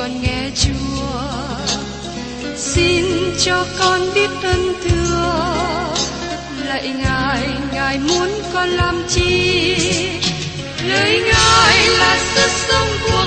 con nghe chúa. Xin cho con biết ơn thưa. Lạy ngài ngài muốn con làm chi? Lời ngài là sức sống của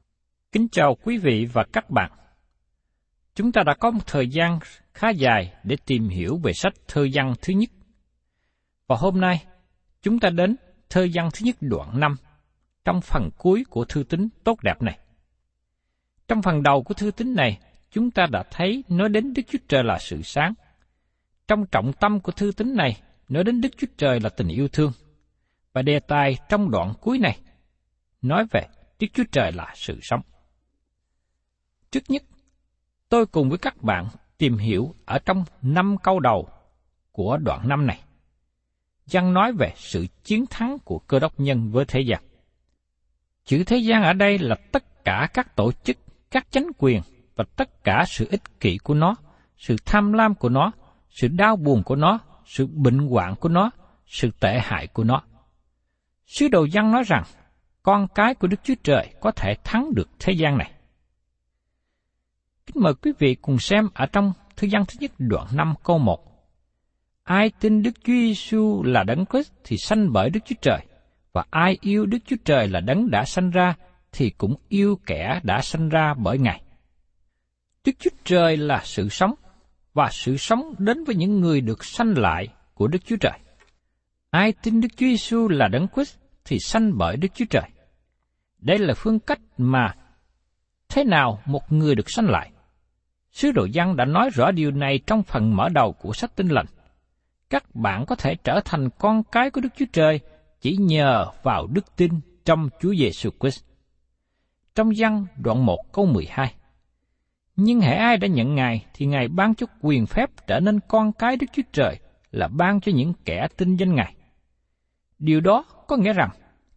Kính chào quý vị và các bạn. Chúng ta đã có một thời gian khá dài để tìm hiểu về sách thơ văn thứ nhất. Và hôm nay, chúng ta đến thơ văn thứ nhất đoạn 5, trong phần cuối của thư tín tốt đẹp này. Trong phần đầu của thư tín này, chúng ta đã thấy nói đến Đức Chúa Trời là sự sáng. Trong trọng tâm của thư tín này, nói đến Đức Chúa Trời là tình yêu thương. Và đề tài trong đoạn cuối này, nói về Đức Chúa Trời là sự sống. Trước nhất, tôi cùng với các bạn tìm hiểu ở trong năm câu đầu của đoạn năm này. Giăng nói về sự chiến thắng của cơ đốc nhân với thế gian. Chữ thế gian ở đây là tất cả các tổ chức, các chánh quyền và tất cả sự ích kỷ của nó, sự tham lam của nó, sự đau buồn của nó, sự bệnh hoạn của nó, sự tệ hại của nó. Sứ đồ văn nói rằng, con cái của Đức Chúa Trời có thể thắng được thế gian này. Kính mời quý vị cùng xem ở trong thư gian thứ nhất đoạn 5 câu 1. Ai tin Đức Chúa Giêsu là đấng Christ thì sanh bởi Đức Chúa Trời, và ai yêu Đức Chúa Trời là đấng đã sanh ra thì cũng yêu kẻ đã sanh ra bởi Ngài. Đức Chúa Trời là sự sống, và sự sống đến với những người được sanh lại của Đức Chúa Trời. Ai tin Đức Chúa Giêsu là đấng Christ thì sanh bởi Đức Chúa Trời. Đây là phương cách mà thế nào một người được sanh lại. Sứ đồ dân đã nói rõ điều này trong phần mở đầu của sách tinh lành. Các bạn có thể trở thành con cái của Đức Chúa Trời chỉ nhờ vào đức tin trong Chúa Giêsu Christ. Trong văn đoạn 1 câu 12 Nhưng hễ ai đã nhận Ngài thì Ngài ban cho quyền phép trở nên con cái Đức Chúa Trời là ban cho những kẻ tin danh Ngài. Điều đó có nghĩa rằng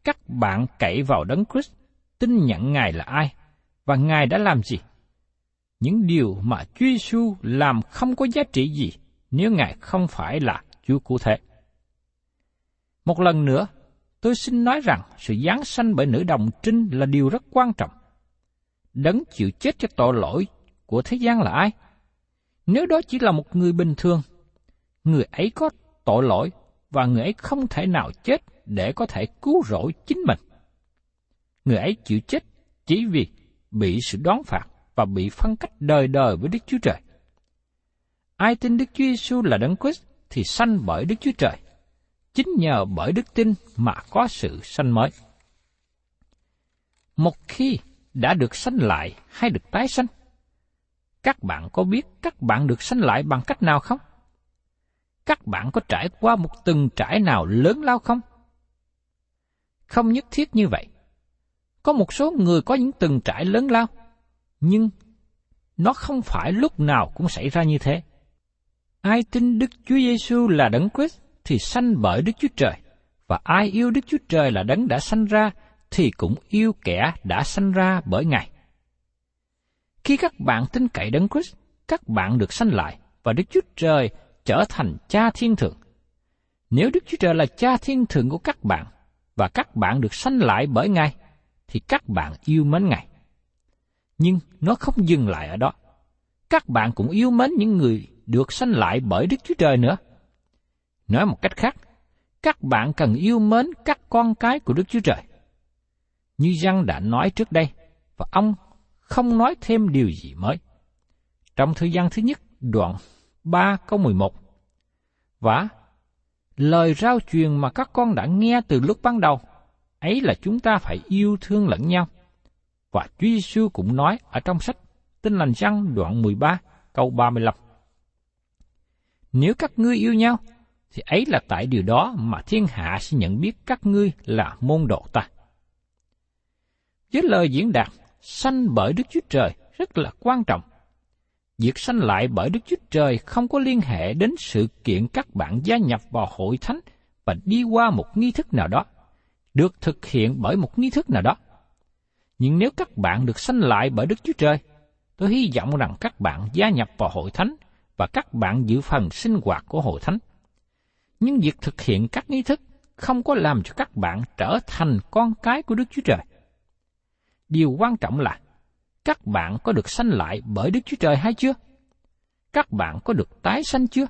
các bạn cậy vào đấng Christ, tin nhận Ngài là ai và Ngài đã làm gì. Những điều mà Chúa Giêsu làm không có giá trị gì nếu Ngài không phải là Chúa cụ thể. Một lần nữa, tôi xin nói rằng sự giáng sanh bởi nữ đồng trinh là điều rất quan trọng. Đấng chịu chết cho tội lỗi của thế gian là ai? Nếu đó chỉ là một người bình thường, người ấy có tội lỗi và người ấy không thể nào chết để có thể cứu rỗi chính mình. Người ấy chịu chết chỉ vì bị sự đoán phạt và bị phân cách đời đời với Đức Chúa Trời. Ai tin Đức Chúa Giêsu là Đấng Christ thì sanh bởi Đức Chúa Trời. Chính nhờ bởi đức tin mà có sự sanh mới. Một khi đã được sanh lại hay được tái sanh, Các bạn có biết các bạn được sanh lại bằng cách nào không? Các bạn có trải qua một từng trải nào lớn lao không? Không nhất thiết như vậy. Có một số người có những từng trải lớn lao, nhưng nó không phải lúc nào cũng xảy ra như thế. Ai tin Đức Chúa Giêsu là Đấng Christ thì sanh bởi Đức Chúa Trời, và ai yêu Đức Chúa Trời là Đấng đã sanh ra thì cũng yêu kẻ đã sanh ra bởi Ngài. Khi các bạn tin cậy Đấng Christ, các bạn được sanh lại và Đức Chúa Trời trở thành Cha Thiên Thượng. Nếu Đức Chúa Trời là Cha Thiên Thượng của các bạn và các bạn được sanh lại bởi Ngài, thì các bạn yêu mến Ngài. Nhưng nó không dừng lại ở đó. Các bạn cũng yêu mến những người được sanh lại bởi Đức Chúa Trời nữa. Nói một cách khác, các bạn cần yêu mến các con cái của Đức Chúa Trời. Như Giăng đã nói trước đây, và ông không nói thêm điều gì mới. Trong thời gian thứ nhất, đoạn 3 câu 11. Và lời rao truyền mà các con đã nghe từ lúc ban đầu, ấy là chúng ta phải yêu thương lẫn nhau. Và Chúa Giêsu cũng nói ở trong sách Tin lành răng đoạn 13 câu 35. Nếu các ngươi yêu nhau, thì ấy là tại điều đó mà thiên hạ sẽ nhận biết các ngươi là môn đồ ta. Với lời diễn đạt, sanh bởi Đức Chúa Trời rất là quan trọng. Việc sanh lại bởi Đức Chúa Trời không có liên hệ đến sự kiện các bạn gia nhập vào hội thánh và đi qua một nghi thức nào đó, được thực hiện bởi một nghi thức nào đó. Nhưng nếu các bạn được sanh lại bởi Đức Chúa Trời, tôi hy vọng rằng các bạn gia nhập vào hội thánh và các bạn giữ phần sinh hoạt của hội thánh. Nhưng việc thực hiện các nghi thức không có làm cho các bạn trở thành con cái của Đức Chúa Trời. Điều quan trọng là các bạn có được sanh lại bởi Đức Chúa Trời hay chưa? Các bạn có được tái sanh chưa?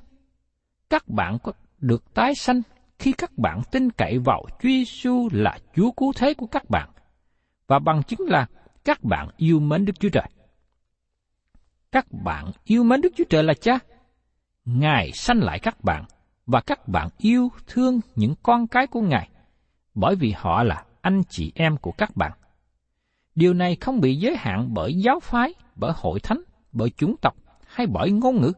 Các bạn có được tái sanh khi các bạn tin cậy vào Chúa Giêsu là Chúa cứu thế của các bạn và bằng chứng là các bạn yêu mến Đức Chúa Trời. Các bạn yêu mến Đức Chúa Trời là cha. Ngài sanh lại các bạn và các bạn yêu thương những con cái của Ngài bởi vì họ là anh chị em của các bạn. Điều này không bị giới hạn bởi giáo phái, bởi hội thánh, bởi chủng tộc hay bởi ngôn ngữ.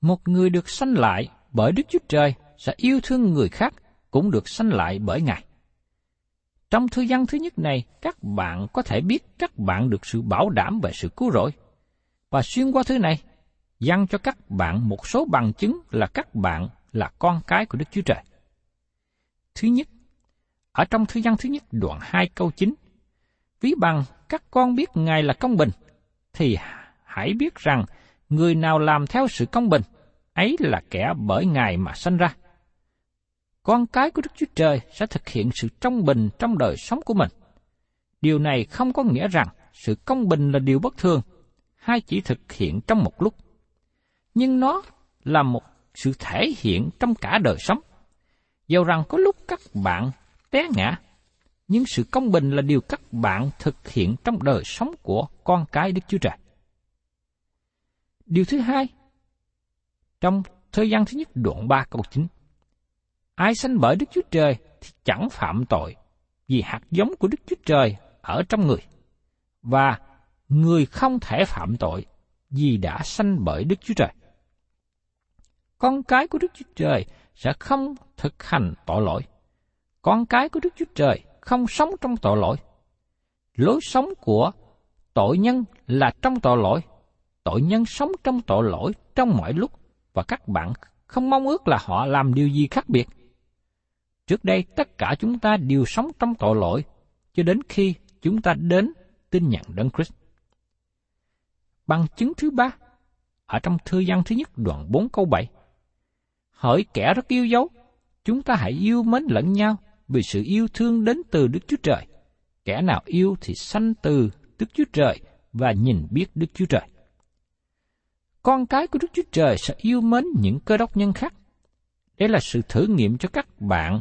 Một người được sanh lại bởi Đức Chúa Trời sẽ yêu thương người khác cũng được sanh lại bởi Ngài. Trong thư văn thứ nhất này, các bạn có thể biết các bạn được sự bảo đảm về sự cứu rỗi. Và xuyên qua thứ này, dâng cho các bạn một số bằng chứng là các bạn là con cái của Đức Chúa Trời. Thứ nhất, ở trong thư văn thứ nhất đoạn 2 câu 9, ví bằng các con biết Ngài là công bình, thì hãy biết rằng người nào làm theo sự công bình, ấy là kẻ bởi Ngài mà sanh ra. Con cái của Đức Chúa Trời sẽ thực hiện sự trong bình trong đời sống của mình. Điều này không có nghĩa rằng sự công bình là điều bất thường, hay chỉ thực hiện trong một lúc. Nhưng nó là một sự thể hiện trong cả đời sống. Dầu rằng có lúc các bạn té ngã, nhưng sự công bình là điều các bạn thực hiện trong đời sống của con cái Đức Chúa Trời. Điều thứ hai, trong thời gian thứ nhất đoạn 3 câu 9, Ai sanh bởi Đức Chúa Trời thì chẳng phạm tội, vì hạt giống của Đức Chúa Trời ở trong người. Và người không thể phạm tội vì đã sanh bởi Đức Chúa Trời. Con cái của Đức Chúa Trời sẽ không thực hành tội lỗi. Con cái của Đức Chúa Trời không sống trong tội lỗi. Lối sống của tội nhân là trong tội lỗi. Tội nhân sống trong tội lỗi trong mọi lúc và các bạn không mong ước là họ làm điều gì khác biệt. Trước đây tất cả chúng ta đều sống trong tội lỗi, cho đến khi chúng ta đến tin nhận Đấng Christ. Bằng chứng thứ ba, ở trong thư văn thứ nhất đoạn 4 câu 7. Hỡi kẻ rất yêu dấu, chúng ta hãy yêu mến lẫn nhau vì sự yêu thương đến từ Đức Chúa Trời. Kẻ nào yêu thì sanh từ Đức Chúa Trời và nhìn biết Đức Chúa Trời. Con cái của Đức Chúa Trời sẽ yêu mến những cơ đốc nhân khác. Đây là sự thử nghiệm cho các bạn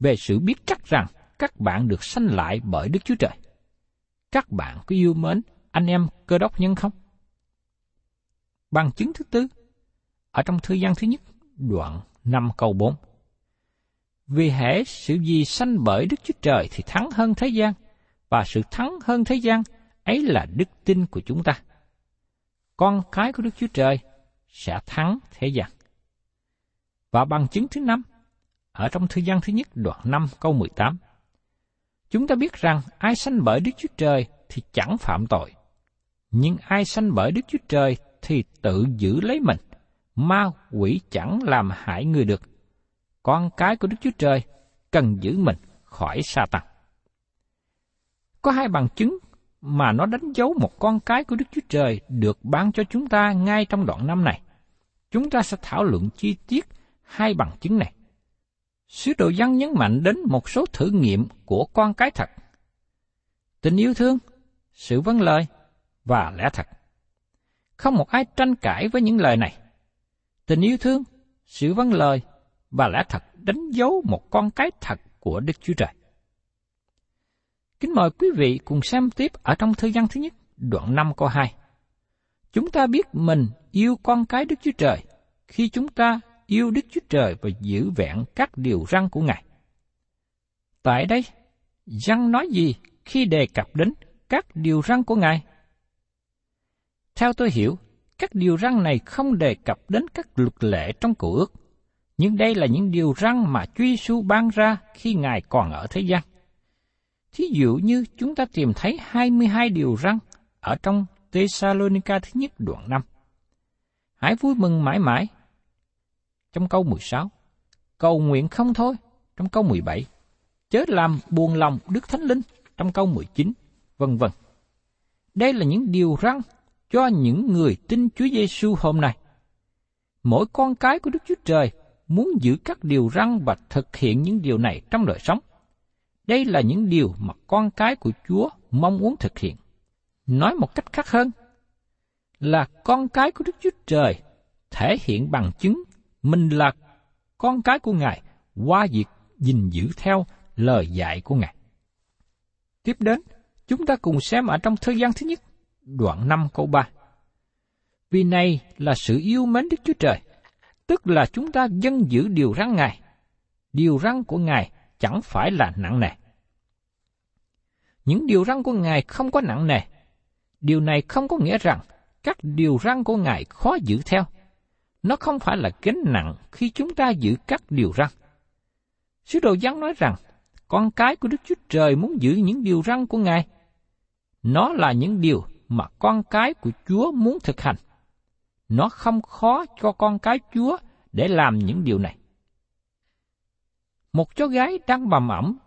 về sự biết chắc rằng các bạn được sanh lại bởi Đức Chúa Trời. Các bạn có yêu mến anh em cơ đốc nhân không? Bằng chứng thứ tư, ở trong thư gian thứ nhất, đoạn 5 câu 4. Vì hệ sự gì sanh bởi Đức Chúa Trời thì thắng hơn thế gian, và sự thắng hơn thế gian ấy là đức tin của chúng ta. con cái của Đức Chúa Trời sẽ thắng thế gian. Và bằng chứng thứ năm, ở trong thư gian thứ nhất đoạn 5 câu 18, chúng ta biết rằng ai sanh bởi Đức Chúa Trời thì chẳng phạm tội, nhưng ai sanh bởi Đức Chúa Trời thì tự giữ lấy mình, ma quỷ chẳng làm hại người được. Con cái của Đức Chúa Trời cần giữ mình khỏi sa tăng. Có hai bằng chứng mà nó đánh dấu một con cái của Đức Chúa Trời được ban cho chúng ta ngay trong đoạn năm này. Chúng ta sẽ thảo luận chi tiết hai bằng chứng này. Sứ đồ dân nhấn mạnh đến một số thử nghiệm của con cái thật. Tình yêu thương, sự vâng lời và lẽ thật. Không một ai tranh cãi với những lời này. Tình yêu thương, sự vâng lời và lẽ thật đánh dấu một con cái thật của Đức Chúa Trời. Kính mời quý vị cùng xem tiếp ở trong thư văn thứ nhất, đoạn 5 câu 2. Chúng ta biết mình yêu con cái Đức Chúa Trời khi chúng ta yêu Đức Chúa Trời và giữ vẹn các điều răn của Ngài. Tại đây, răn nói gì khi đề cập đến các điều răn của Ngài? Theo tôi hiểu, các điều răn này không đề cập đến các luật lệ trong cựu ước, nhưng đây là những điều răn mà Chúa Giêsu ban ra khi Ngài còn ở thế gian. Thí dụ như chúng ta tìm thấy 22 điều răn ở trong Thessalonica thứ nhất đoạn 5. Hãy vui mừng mãi mãi. Trong câu 16. Cầu nguyện không thôi. Trong câu 17. Chớ làm buồn lòng Đức Thánh Linh. Trong câu 19. Vân vân. Đây là những điều răn cho những người tin Chúa Giêsu hôm nay. Mỗi con cái của Đức Chúa Trời muốn giữ các điều răn và thực hiện những điều này trong đời sống. Đây là những điều mà con cái của Chúa mong muốn thực hiện. Nói một cách khác hơn, là con cái của Đức Chúa Trời thể hiện bằng chứng mình là con cái của Ngài qua việc gìn giữ theo lời dạy của Ngài. Tiếp đến, chúng ta cùng xem ở trong thời gian thứ nhất, đoạn 5 câu 3. Vì này là sự yêu mến Đức Chúa Trời, tức là chúng ta dân giữ điều răn Ngài. Điều răn của Ngài chẳng phải là nặng nề. Những điều răn của Ngài không có nặng nề. Điều này không có nghĩa rằng các điều răn của Ngài khó giữ theo. Nó không phải là gánh nặng khi chúng ta giữ các điều răn. Sứ đồ giáng nói rằng, con cái của Đức Chúa Trời muốn giữ những điều răn của Ngài. Nó là những điều mà con cái của Chúa muốn thực hành. Nó không khó cho con cái Chúa để làm những điều này. Một cháu gái đang bầm ẩm,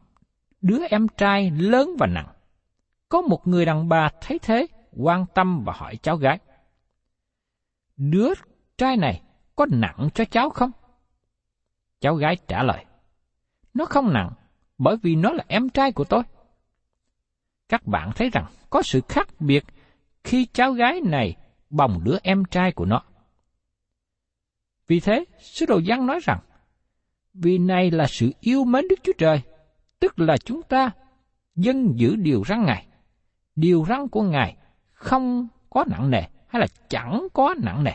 đứa em trai lớn và nặng. Có một người đàn bà thấy thế, quan tâm và hỏi cháu gái. Đứa trai này có nặng cho cháu không? Cháu gái trả lời. Nó không nặng, bởi vì nó là em trai của tôi. Các bạn thấy rằng có sự khác biệt khi cháu gái này bồng đứa em trai của nó. Vì thế, sứ đồ Giăng nói rằng, vì này là sự yêu mến Đức Chúa Trời, tức là chúng ta dân giữ điều răn Ngài. Điều răn của Ngài không có nặng nề hay là chẳng có nặng nề.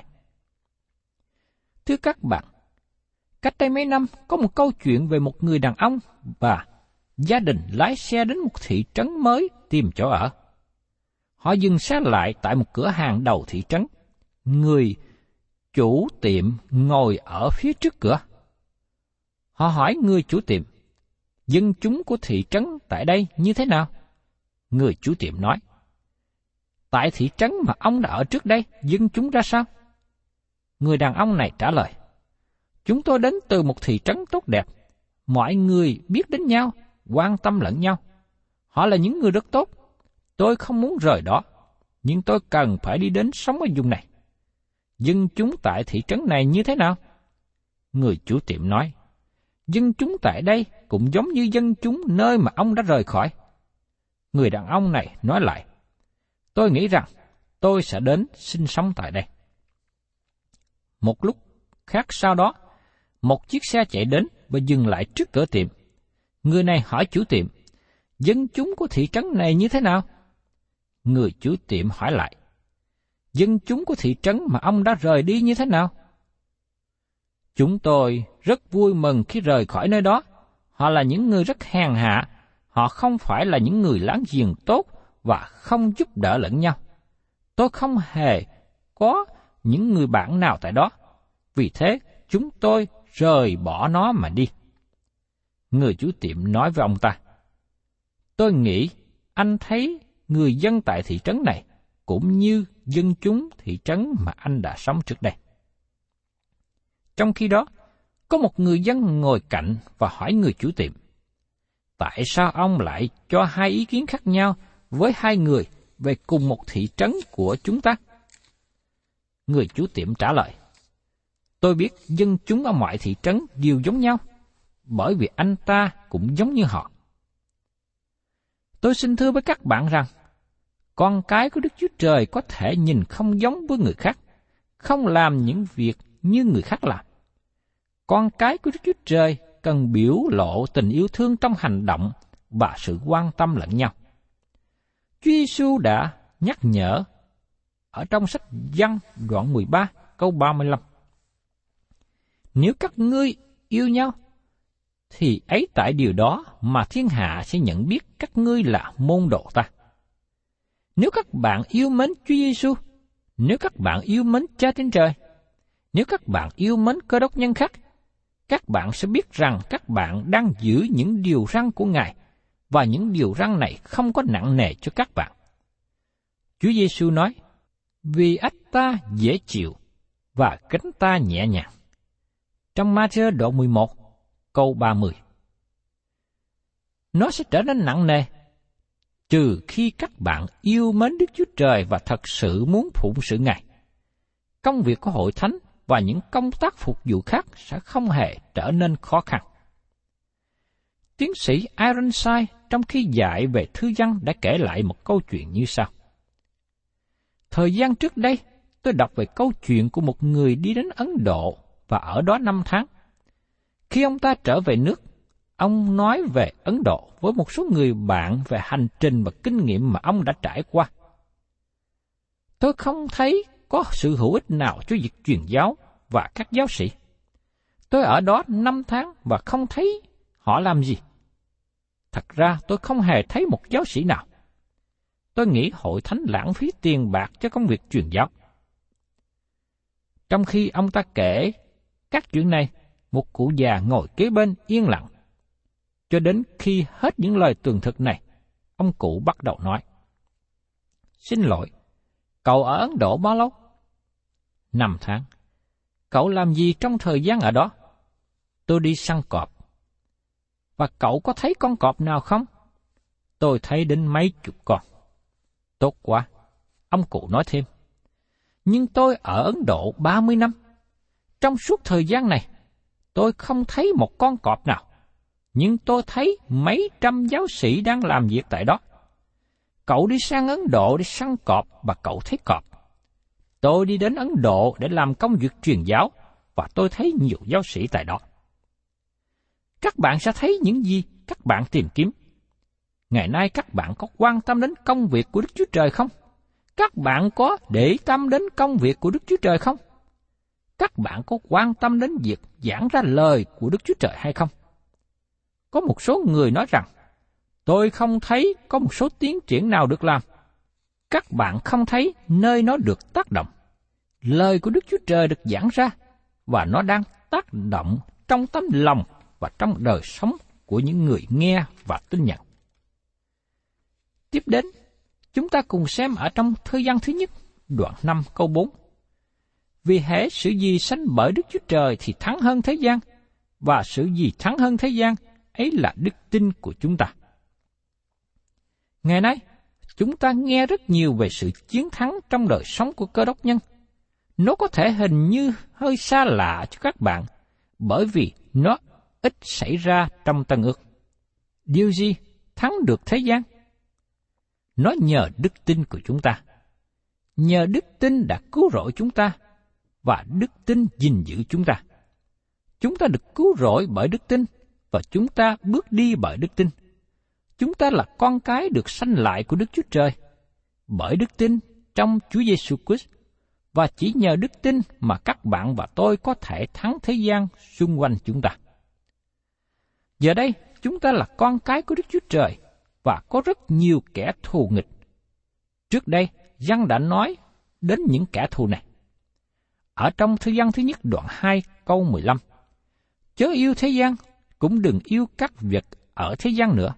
Thưa các bạn, cách đây mấy năm có một câu chuyện về một người đàn ông và gia đình lái xe đến một thị trấn mới tìm chỗ ở. Họ dừng xe lại tại một cửa hàng đầu thị trấn. Người chủ tiệm ngồi ở phía trước cửa. Họ hỏi người chủ tiệm, dân chúng của thị trấn tại đây như thế nào? Người chủ tiệm nói, tại thị trấn mà ông đã ở trước đây, dân chúng ra sao? Người đàn ông này trả lời, chúng tôi đến từ một thị trấn tốt đẹp, mọi người biết đến nhau, quan tâm lẫn nhau. Họ là những người rất tốt, tôi không muốn rời đó, nhưng tôi cần phải đi đến sống ở vùng này. Dân chúng tại thị trấn này như thế nào? Người chủ tiệm nói, dân chúng tại đây cũng giống như dân chúng nơi mà ông đã rời khỏi. Người đàn ông này nói lại, tôi nghĩ rằng tôi sẽ đến sinh sống tại đây. Một lúc khác sau đó, một chiếc xe chạy đến và dừng lại trước cửa tiệm. Người này hỏi chủ tiệm, dân chúng của thị trấn này như thế nào? Người chủ tiệm hỏi lại, dân chúng của thị trấn mà ông đã rời đi như thế nào? Chúng tôi rất vui mừng khi rời khỏi nơi đó. Họ là những người rất hèn hạ, họ không phải là những người láng giềng tốt và không giúp đỡ lẫn nhau. Tôi không hề có những người bạn nào tại đó. Vì thế, chúng tôi rời bỏ nó mà đi. Người chủ tiệm nói với ông ta, Tôi nghĩ anh thấy người dân tại thị trấn này cũng như dân chúng thị trấn mà anh đã sống trước đây. Trong khi đó, có một người dân ngồi cạnh và hỏi người chủ tiệm, tại sao ông lại cho hai ý kiến khác nhau với hai người về cùng một thị trấn của chúng ta? Người chủ tiệm trả lời, tôi biết dân chúng ở mọi thị trấn đều giống nhau, bởi vì anh ta cũng giống như họ. Tôi xin thưa với các bạn rằng, con cái của Đức Chúa Trời có thể nhìn không giống với người khác, không làm những việc như người khác làm. Con cái của Đức Chúa Trời cần biểu lộ tình yêu thương trong hành động và sự quan tâm lẫn nhau. Chúa Giêsu đã nhắc nhở ở trong sách Giăng đoạn 13 câu 35. Nếu các ngươi yêu nhau, thì ấy tại điều đó mà thiên hạ sẽ nhận biết các ngươi là môn đồ ta. Nếu các bạn yêu mến Chúa Giêsu, nếu các bạn yêu mến Cha trên trời, nếu các bạn yêu mến cơ đốc nhân khác, các bạn sẽ biết rằng các bạn đang giữ những điều răn của Ngài và những điều răn này không có nặng nề cho các bạn. Chúa Giêsu nói: "Vì ách ta dễ chịu và cánh ta nhẹ nhàng." Trong Matthew đoạn 11, câu 30. Nó sẽ trở nên nặng nề trừ khi các bạn yêu mến Đức Chúa Trời và thật sự muốn phụng sự Ngài. Công việc của hội thánh và những công tác phục vụ khác sẽ không hề trở nên khó khăn. Tiến sĩ Ironside trong khi dạy về thư văn đã kể lại một câu chuyện như sau. Thời gian trước đây, tôi đọc về câu chuyện của một người đi đến Ấn Độ và ở đó năm tháng. Khi ông ta trở về nước, ông nói về Ấn Độ với một số người bạn về hành trình và kinh nghiệm mà ông đã trải qua. Tôi không thấy có sự hữu ích nào cho việc truyền giáo và các giáo sĩ. Tôi ở đó năm tháng và không thấy họ làm gì. Thật ra tôi không hề thấy một giáo sĩ nào. Tôi nghĩ hội thánh lãng phí tiền bạc cho công việc truyền giáo. Trong khi ông ta kể các chuyện này, một cụ già ngồi kế bên yên lặng. Cho đến khi hết những lời tường thực này, ông cụ bắt đầu nói. Xin lỗi, cậu ở Ấn Độ bao lâu? Năm tháng. Cậu làm gì trong thời gian ở đó? Tôi đi săn cọp. Và cậu có thấy con cọp nào không? Tôi thấy đến mấy chục con. Tốt quá. Ông cụ nói thêm. Nhưng tôi ở Ấn Độ 30 năm. Trong suốt thời gian này, tôi không thấy một con cọp nào. Nhưng tôi thấy mấy trăm giáo sĩ đang làm việc tại đó. Cậu đi sang Ấn Độ để săn cọp và cậu thấy cọp. Tôi đi đến Ấn Độ để làm công việc truyền giáo và tôi thấy nhiều giáo sĩ tại đó. Các bạn sẽ thấy những gì các bạn tìm kiếm. Ngày nay các bạn có quan tâm đến công việc của Đức Chúa Trời không? Các bạn có để tâm đến công việc của Đức Chúa Trời không? Các bạn có quan tâm đến việc giảng ra lời của Đức Chúa Trời hay không? Có một số người nói rằng, tôi không thấy có một số tiến triển nào được làm. Các bạn không thấy nơi nó được tác động lời của Đức Chúa Trời được giảng ra và nó đang tác động trong tấm lòng và trong đời sống của những người nghe và tin nhận. Tiếp đến, chúng ta cùng xem ở trong thư gian thứ nhất, đoạn 5 câu 4. Vì hễ sự gì sanh bởi Đức Chúa Trời thì thắng hơn thế gian, và sự gì thắng hơn thế gian ấy là đức tin của chúng ta. Ngày nay, chúng ta nghe rất nhiều về sự chiến thắng trong đời sống của cơ đốc nhân – nó có thể hình như hơi xa lạ cho các bạn, bởi vì nó ít xảy ra trong tân ước. Điều gì thắng được thế gian? Nó nhờ đức tin của chúng ta. Nhờ đức tin đã cứu rỗi chúng ta, và đức tin gìn giữ chúng ta. Chúng ta được cứu rỗi bởi đức tin, và chúng ta bước đi bởi đức tin. Chúng ta là con cái được sanh lại của Đức Chúa Trời, bởi đức tin trong Chúa Giêsu Christ và chỉ nhờ đức tin mà các bạn và tôi có thể thắng thế gian xung quanh chúng ta. Giờ đây, chúng ta là con cái của Đức Chúa Trời và có rất nhiều kẻ thù nghịch. Trước đây, Giăng đã nói đến những kẻ thù này. Ở trong thư văn thứ nhất đoạn 2 câu 15, Chớ yêu thế gian, cũng đừng yêu các việc ở thế gian nữa.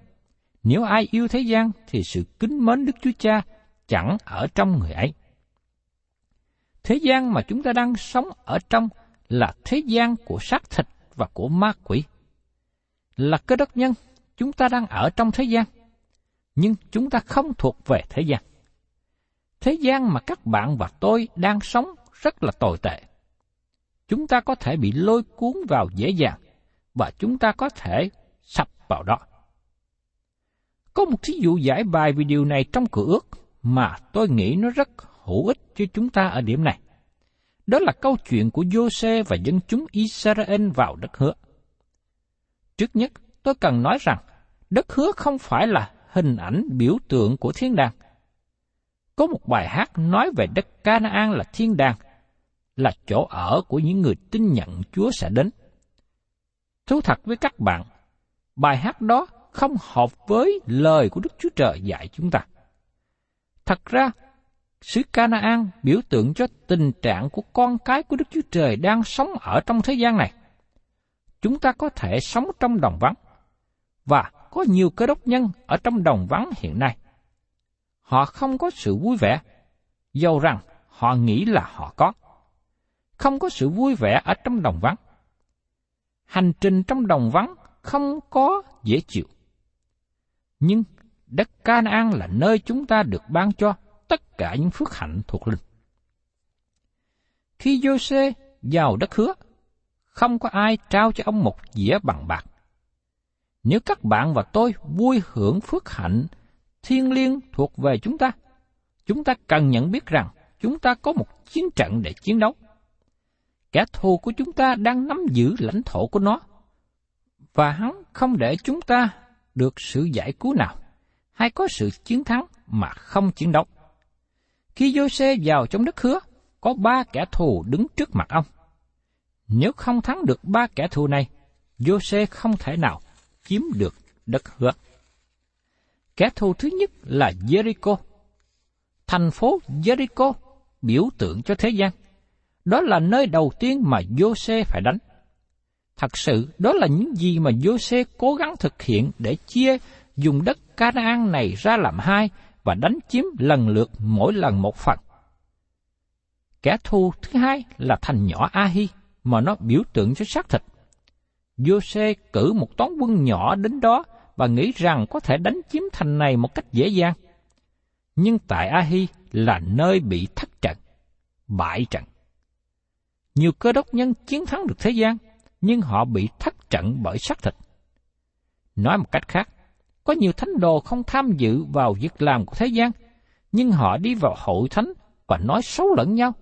Nếu ai yêu thế gian thì sự kính mến Đức Chúa Cha chẳng ở trong người ấy. Thế gian mà chúng ta đang sống ở trong là thế gian của xác thịt và của ma quỷ. Là cơ đốc nhân, chúng ta đang ở trong thế gian, nhưng chúng ta không thuộc về thế gian. Thế gian mà các bạn và tôi đang sống rất là tồi tệ. Chúng ta có thể bị lôi cuốn vào dễ dàng và chúng ta có thể sập vào đó. Có một thí dụ giải bài về điều này trong cửa ước mà tôi nghĩ nó rất hữu ích cho chúng ta ở điểm này. Đó là câu chuyện của Jose và dân chúng Israel vào đất hứa. Trước nhất, tôi cần nói rằng đất hứa không phải là hình ảnh biểu tượng của thiên đàng. Có một bài hát nói về đất Canaan là thiên đàng, là chỗ ở của những người tin nhận Chúa sẽ đến. Thú thật với các bạn, bài hát đó không hợp với lời của Đức Chúa Trời dạy chúng ta. Thật ra, xứ Canaan biểu tượng cho tình trạng của con cái của Đức Chúa Trời đang sống ở trong thế gian này. Chúng ta có thể sống trong đồng vắng, và có nhiều cơ đốc nhân ở trong đồng vắng hiện nay. Họ không có sự vui vẻ, dầu rằng họ nghĩ là họ có. Không có sự vui vẻ ở trong đồng vắng. Hành trình trong đồng vắng không có dễ chịu. Nhưng đất Canaan là nơi chúng ta được ban cho tất cả những phước hạnh thuộc linh. Khi Giô-xê vào đất hứa, không có ai trao cho ông một dĩa bằng bạc. Nếu các bạn và tôi vui hưởng phước hạnh thiên liêng thuộc về chúng ta, chúng ta cần nhận biết rằng chúng ta có một chiến trận để chiến đấu. Kẻ thù của chúng ta đang nắm giữ lãnh thổ của nó, và hắn không để chúng ta được sự giải cứu nào, hay có sự chiến thắng mà không chiến đấu. Khi Giô-xê vào trong đất hứa, có ba kẻ thù đứng trước mặt ông. Nếu không thắng được ba kẻ thù này, Giô-xê không thể nào chiếm được đất hứa. Kẻ thù thứ nhất là Jericho. Thành phố Jericho biểu tượng cho thế gian. Đó là nơi đầu tiên mà Jose phải đánh. Thật sự, đó là những gì mà Jose cố gắng thực hiện để chia dùng đất Canaan này ra làm hai và đánh chiếm lần lượt mỗi lần một phần. Kẻ thù thứ hai là thành nhỏ Ahi mà nó biểu tượng cho xác thịt. Giô-xê cử một toán quân nhỏ đến đó và nghĩ rằng có thể đánh chiếm thành này một cách dễ dàng. Nhưng tại Ahi là nơi bị thất trận, bại trận. Nhiều cơ đốc nhân chiến thắng được thế gian, nhưng họ bị thất trận bởi xác thịt. Nói một cách khác, có nhiều thánh đồ không tham dự vào việc làm của thế gian, nhưng họ đi vào hội thánh và nói xấu lẫn nhau.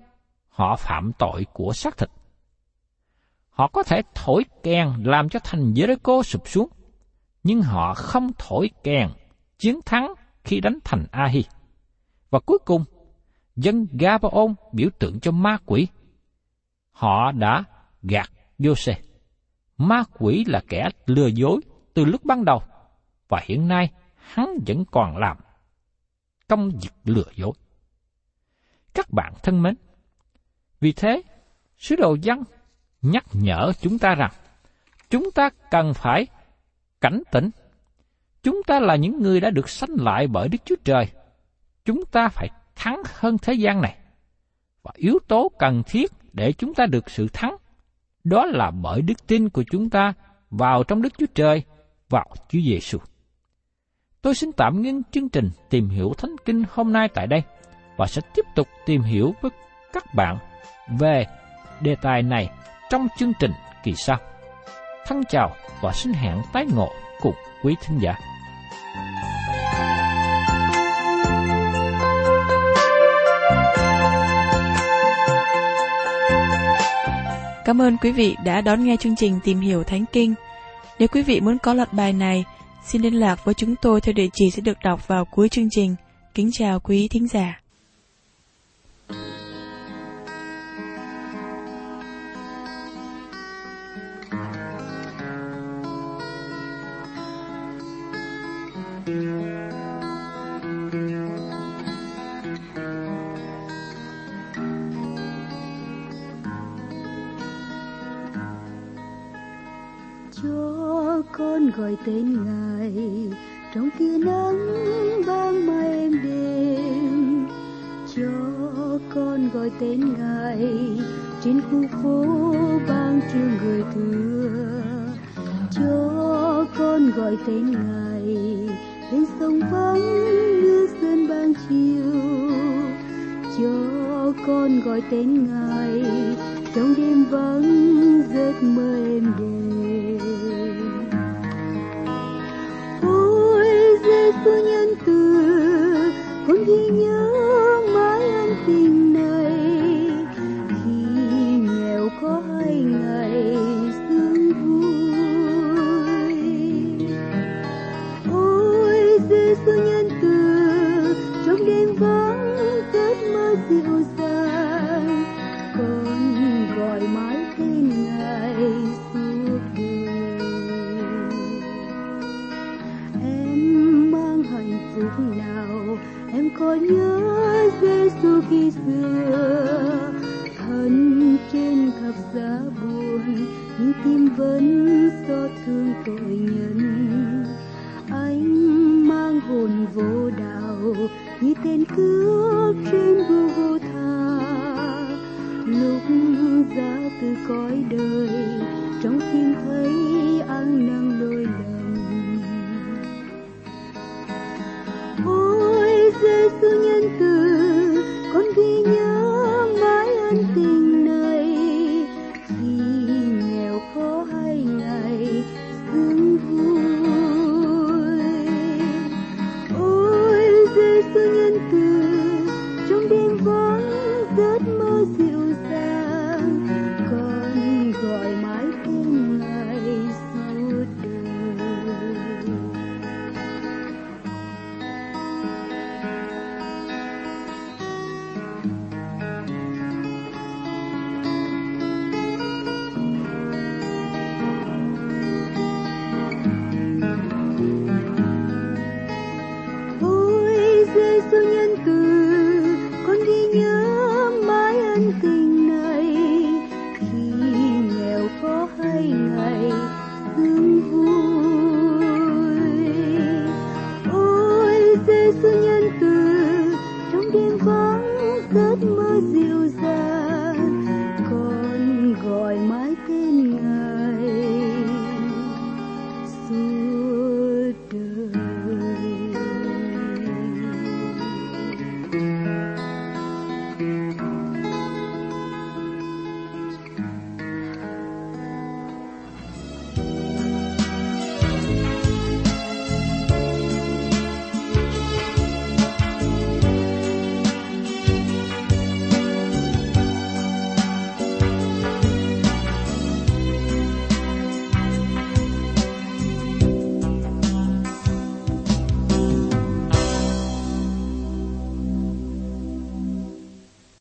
Họ phạm tội của xác thịt. Họ có thể thổi kèn làm cho thành Jericho sụp xuống, nhưng họ không thổi kèn chiến thắng khi đánh thành Ahi. Và cuối cùng, dân Gabaon biểu tượng cho ma quỷ. Họ đã gạt Jose. Ma quỷ là kẻ lừa dối từ lúc ban đầu, và hiện nay hắn vẫn còn làm công việc lừa dối. Các bạn thân mến, vì thế, sứ đồ dân nhắc nhở chúng ta rằng chúng ta cần phải cảnh tỉnh. Chúng ta là những người đã được sanh lại bởi Đức Chúa Trời. Chúng ta phải thắng hơn thế gian này. Và yếu tố cần thiết để chúng ta được sự thắng, đó là bởi đức tin của chúng ta vào trong Đức Chúa Trời, vào Chúa Giêsu. Tôi xin tạm ngưng chương trình tìm hiểu Thánh Kinh hôm nay tại đây và sẽ tiếp tục tìm hiểu với các bạn về đề tài này trong chương trình kỳ sau. Thân chào và xin hẹn tái ngộ cùng quý thính giả. Cảm ơn quý vị đã đón nghe chương trình Tìm hiểu Thánh Kinh. Nếu quý vị muốn có loạt bài này, xin liên lạc với chúng tôi theo địa chỉ sẽ được đọc vào cuối chương trình. Kính chào quý thính giả. muốn gọi tên ngài. Trong kia nắng ban mai em đêm, cho con gọi tên ngài. Trên khu phố vang thương người thưa cho con gọi tên ngài. Bên sông vắng như sơn ban chiều, cho con gọi tên ngài. Trong đêm vắng giấc mơ